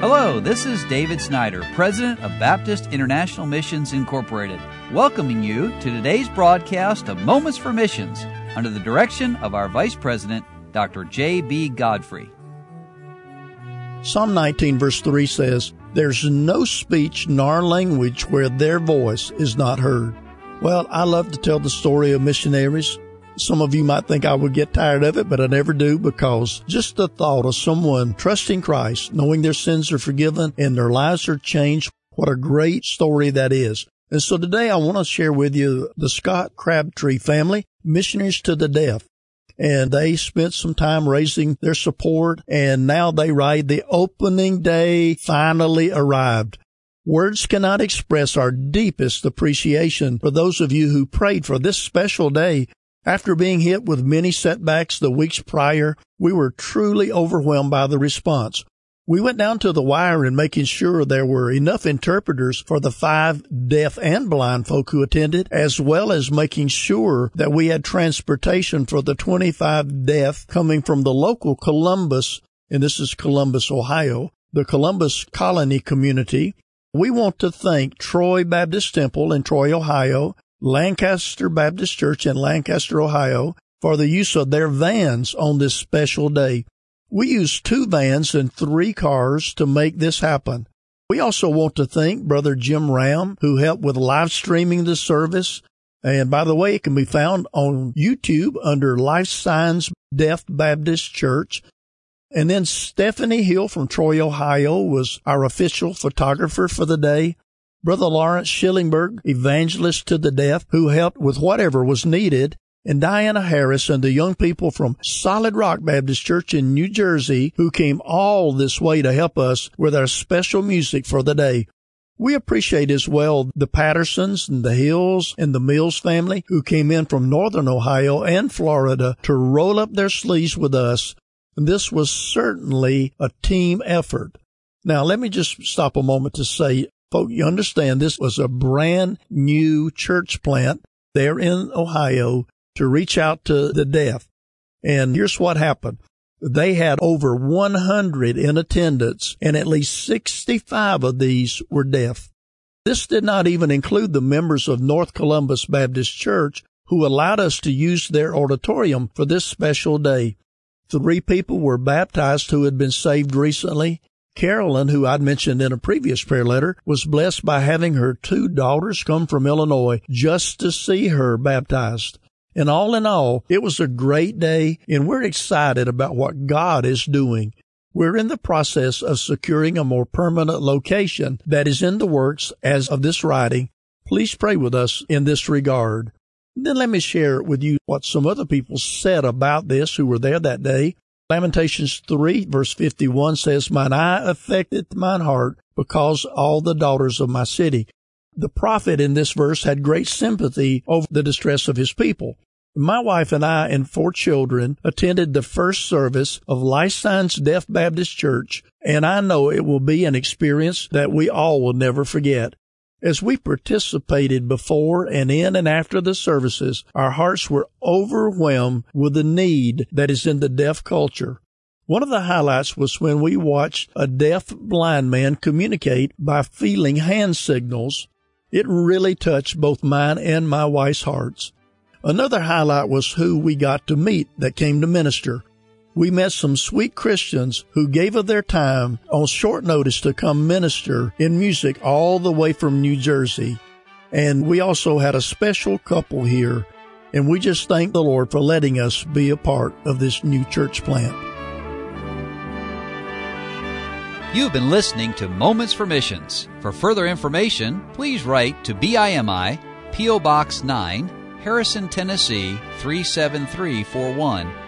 Hello, this is David Snyder, President of Baptist International Missions Incorporated, welcoming you to today's broadcast of Moments for Missions under the direction of our Vice President, Dr. J.B. Godfrey. Psalm 19, verse 3 says, There's no speech nor language where their voice is not heard. Well, I love to tell the story of missionaries some of you might think I would get tired of it, but I never do because just the thought of someone trusting Christ, knowing their sins are forgiven and their lives are changed, what a great story that is. And so today I want to share with you the Scott Crabtree family, missionaries to the deaf. And they spent some time raising their support and now they write the opening day finally arrived. Words cannot express our deepest appreciation for those of you who prayed for this special day after being hit with many setbacks the weeks prior, we were truly overwhelmed by the response. We went down to the wire in making sure there were enough interpreters for the five deaf and blind folk who attended, as well as making sure that we had transportation for the 25 deaf coming from the local Columbus, and this is Columbus, Ohio, the Columbus Colony community. We want to thank Troy Baptist Temple in Troy, Ohio, Lancaster Baptist Church in Lancaster, Ohio, for the use of their vans on this special day. We used two vans and three cars to make this happen. We also want to thank Brother Jim Ram, who helped with live streaming the service. And by the way, it can be found on YouTube under Life Signs Deaf Baptist Church. And then Stephanie Hill from Troy, Ohio was our official photographer for the day. Brother Lawrence Schillingberg, evangelist to the deaf, who helped with whatever was needed, and Diana Harris and the young people from Solid Rock Baptist Church in New Jersey who came all this way to help us with our special music for the day. We appreciate as well the Pattersons and the Hills and the Mills family who came in from Northern Ohio and Florida to roll up their sleeves with us. This was certainly a team effort. Now, let me just stop a moment to say Folk, you understand this was a brand new church plant there in Ohio to reach out to the deaf. And here's what happened. They had over 100 in attendance and at least 65 of these were deaf. This did not even include the members of North Columbus Baptist Church who allowed us to use their auditorium for this special day. Three people were baptized who had been saved recently Carolyn, who I'd mentioned in a previous prayer letter, was blessed by having her two daughters come from Illinois just to see her baptized. And all in all, it was a great day and we're excited about what God is doing. We're in the process of securing a more permanent location that is in the works as of this writing. Please pray with us in this regard. Then let me share with you what some other people said about this who were there that day. Lamentations 3 verse 51 says, Mine eye affected mine heart because all the daughters of my city. The prophet in this verse had great sympathy over the distress of his people. My wife and I and four children attended the first service of Signs Deaf Baptist Church, and I know it will be an experience that we all will never forget. As we participated before and in and after the services, our hearts were overwhelmed with the need that is in the deaf culture. One of the highlights was when we watched a deaf blind man communicate by feeling hand signals. It really touched both mine and my wife's hearts. Another highlight was who we got to meet that came to minister we met some sweet Christians who gave of their time on short notice to come minister in music all the way from New Jersey. And we also had a special couple here. And we just thank the Lord for letting us be a part of this new church plant. You've been listening to Moments for Missions. For further information, please write to BIMI, P.O. Box 9, Harrison, Tennessee 37341